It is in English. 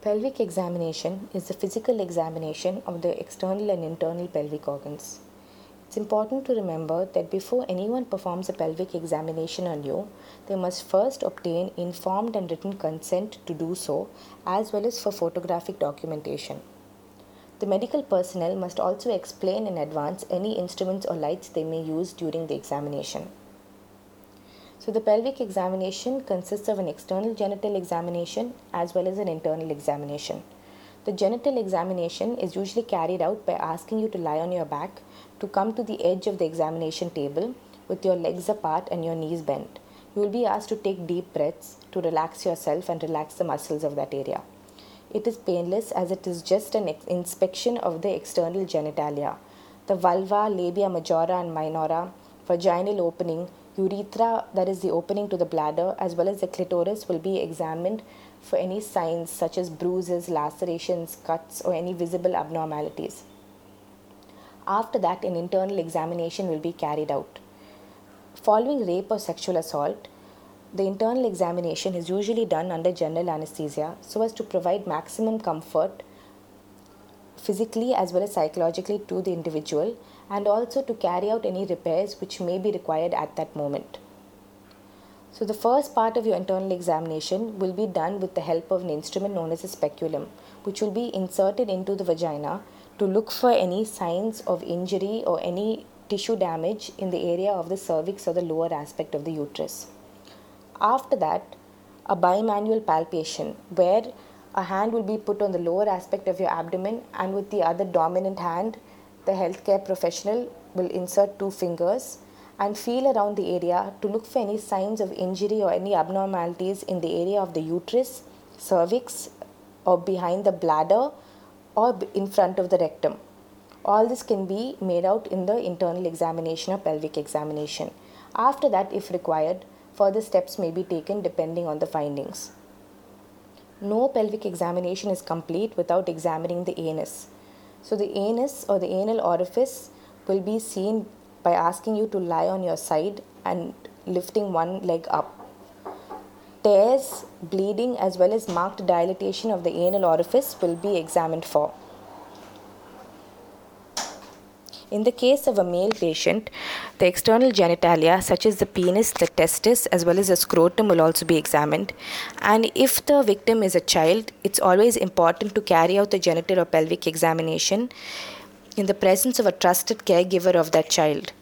pelvic examination is the physical examination of the external and internal pelvic organs. It's important to remember that before anyone performs a pelvic examination on you, they must first obtain informed and written consent to do so, as well as for photographic documentation. The medical personnel must also explain in advance any instruments or lights they may use during the examination. So, the pelvic examination consists of an external genital examination as well as an internal examination. The genital examination is usually carried out by asking you to lie on your back to come to the edge of the examination table with your legs apart and your knees bent. You will be asked to take deep breaths to relax yourself and relax the muscles of that area. It is painless as it is just an ex- inspection of the external genitalia. The vulva, labia majora and minora, vaginal opening, urethra, that is the opening to the bladder, as well as the clitoris, will be examined for any signs such as bruises, lacerations, cuts, or any visible abnormalities. After that, an internal examination will be carried out. Following rape or sexual assault, the internal examination is usually done under general anesthesia so as to provide maximum comfort physically as well as psychologically to the individual and also to carry out any repairs which may be required at that moment. So, the first part of your internal examination will be done with the help of an instrument known as a speculum, which will be inserted into the vagina to look for any signs of injury or any tissue damage in the area of the cervix or the lower aspect of the uterus. After that, a bimanual palpation where a hand will be put on the lower aspect of your abdomen and with the other dominant hand, the healthcare professional will insert two fingers and feel around the area to look for any signs of injury or any abnormalities in the area of the uterus, cervix, or behind the bladder or in front of the rectum. All this can be made out in the internal examination or pelvic examination. After that, if required, further steps may be taken depending on the findings. No pelvic examination is complete without examining the anus. So, the anus or the anal orifice will be seen by asking you to lie on your side and lifting one leg up. Tears, bleeding, as well as marked dilatation of the anal orifice will be examined for. In the case of a male patient, the external genitalia, such as the penis, the testis, as well as the scrotum, will also be examined. And if the victim is a child, it's always important to carry out the genital or pelvic examination in the presence of a trusted caregiver of that child.